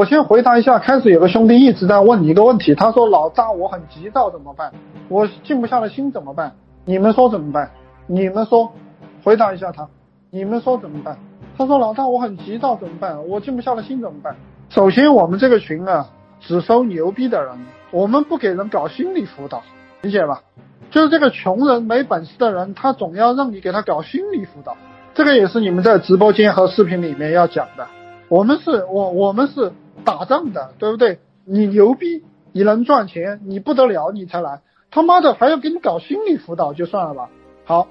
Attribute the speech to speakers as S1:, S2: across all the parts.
S1: 我先回答一下，开始有个兄弟一直在问你一个问题，他说老大我很急躁怎么办？我静不下来心怎么办？你们说怎么办？你们说，回答一下他，你们说怎么办？他说老大我很急躁怎么办？我静不下来心怎么办？首先我们这个群啊，只收牛逼的人，我们不给人搞心理辅导，理解吧？就是这个穷人没本事的人，他总要让你给他搞心理辅导，这个也是你们在直播间和视频里面要讲的。我们是我我们是打仗的，对不对？你牛逼，你能赚钱，你不得了，你才来。他妈的还要给你搞心理辅导，就算了吧。好，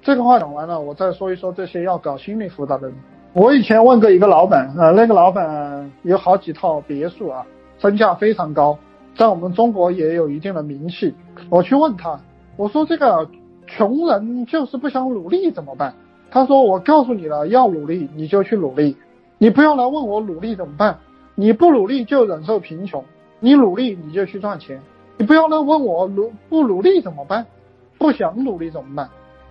S1: 这个话讲完了，我再说一说这些要搞心理辅导的人。我以前问过一个老板，呃，那个老板有好几套别墅啊，身价非常高，在我们中国也有一定的名气。我去问他，我说这个穷人就是不想努力怎么办？他说我告诉你了，要努力你就去努力，你不要来问我努力怎么办，你不努力就忍受贫穷，你努力你就去赚钱。你不要来问我努不努力怎么办，不想努力怎么办？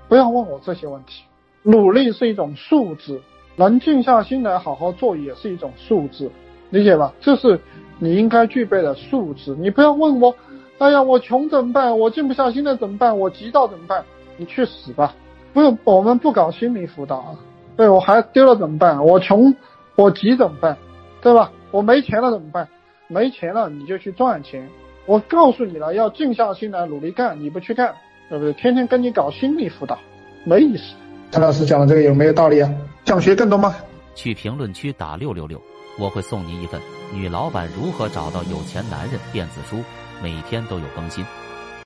S1: 不要问我这些问题。努力是一种素质，能静下心来好好做也是一种素质，理解吧？这是你应该具备的素质。你不要问我，哎呀，我穷怎么办？我静不下心来怎么办？我急躁怎么办？你去死吧！不用，我们不搞心理辅导啊。对我孩子丢了怎么办？我穷，我急怎么办？对吧？我没钱了怎么办？没钱了你就去赚钱。我告诉你了，要静下心来努力干，你不去干，对不对？天天跟你搞心理辅导，没意思。陈老师讲的这个有没有道理啊？想学更多吗？
S2: 去评论区打六六六，我会送您一份《女老板如何找到有钱男人》电子书，每天都有更新。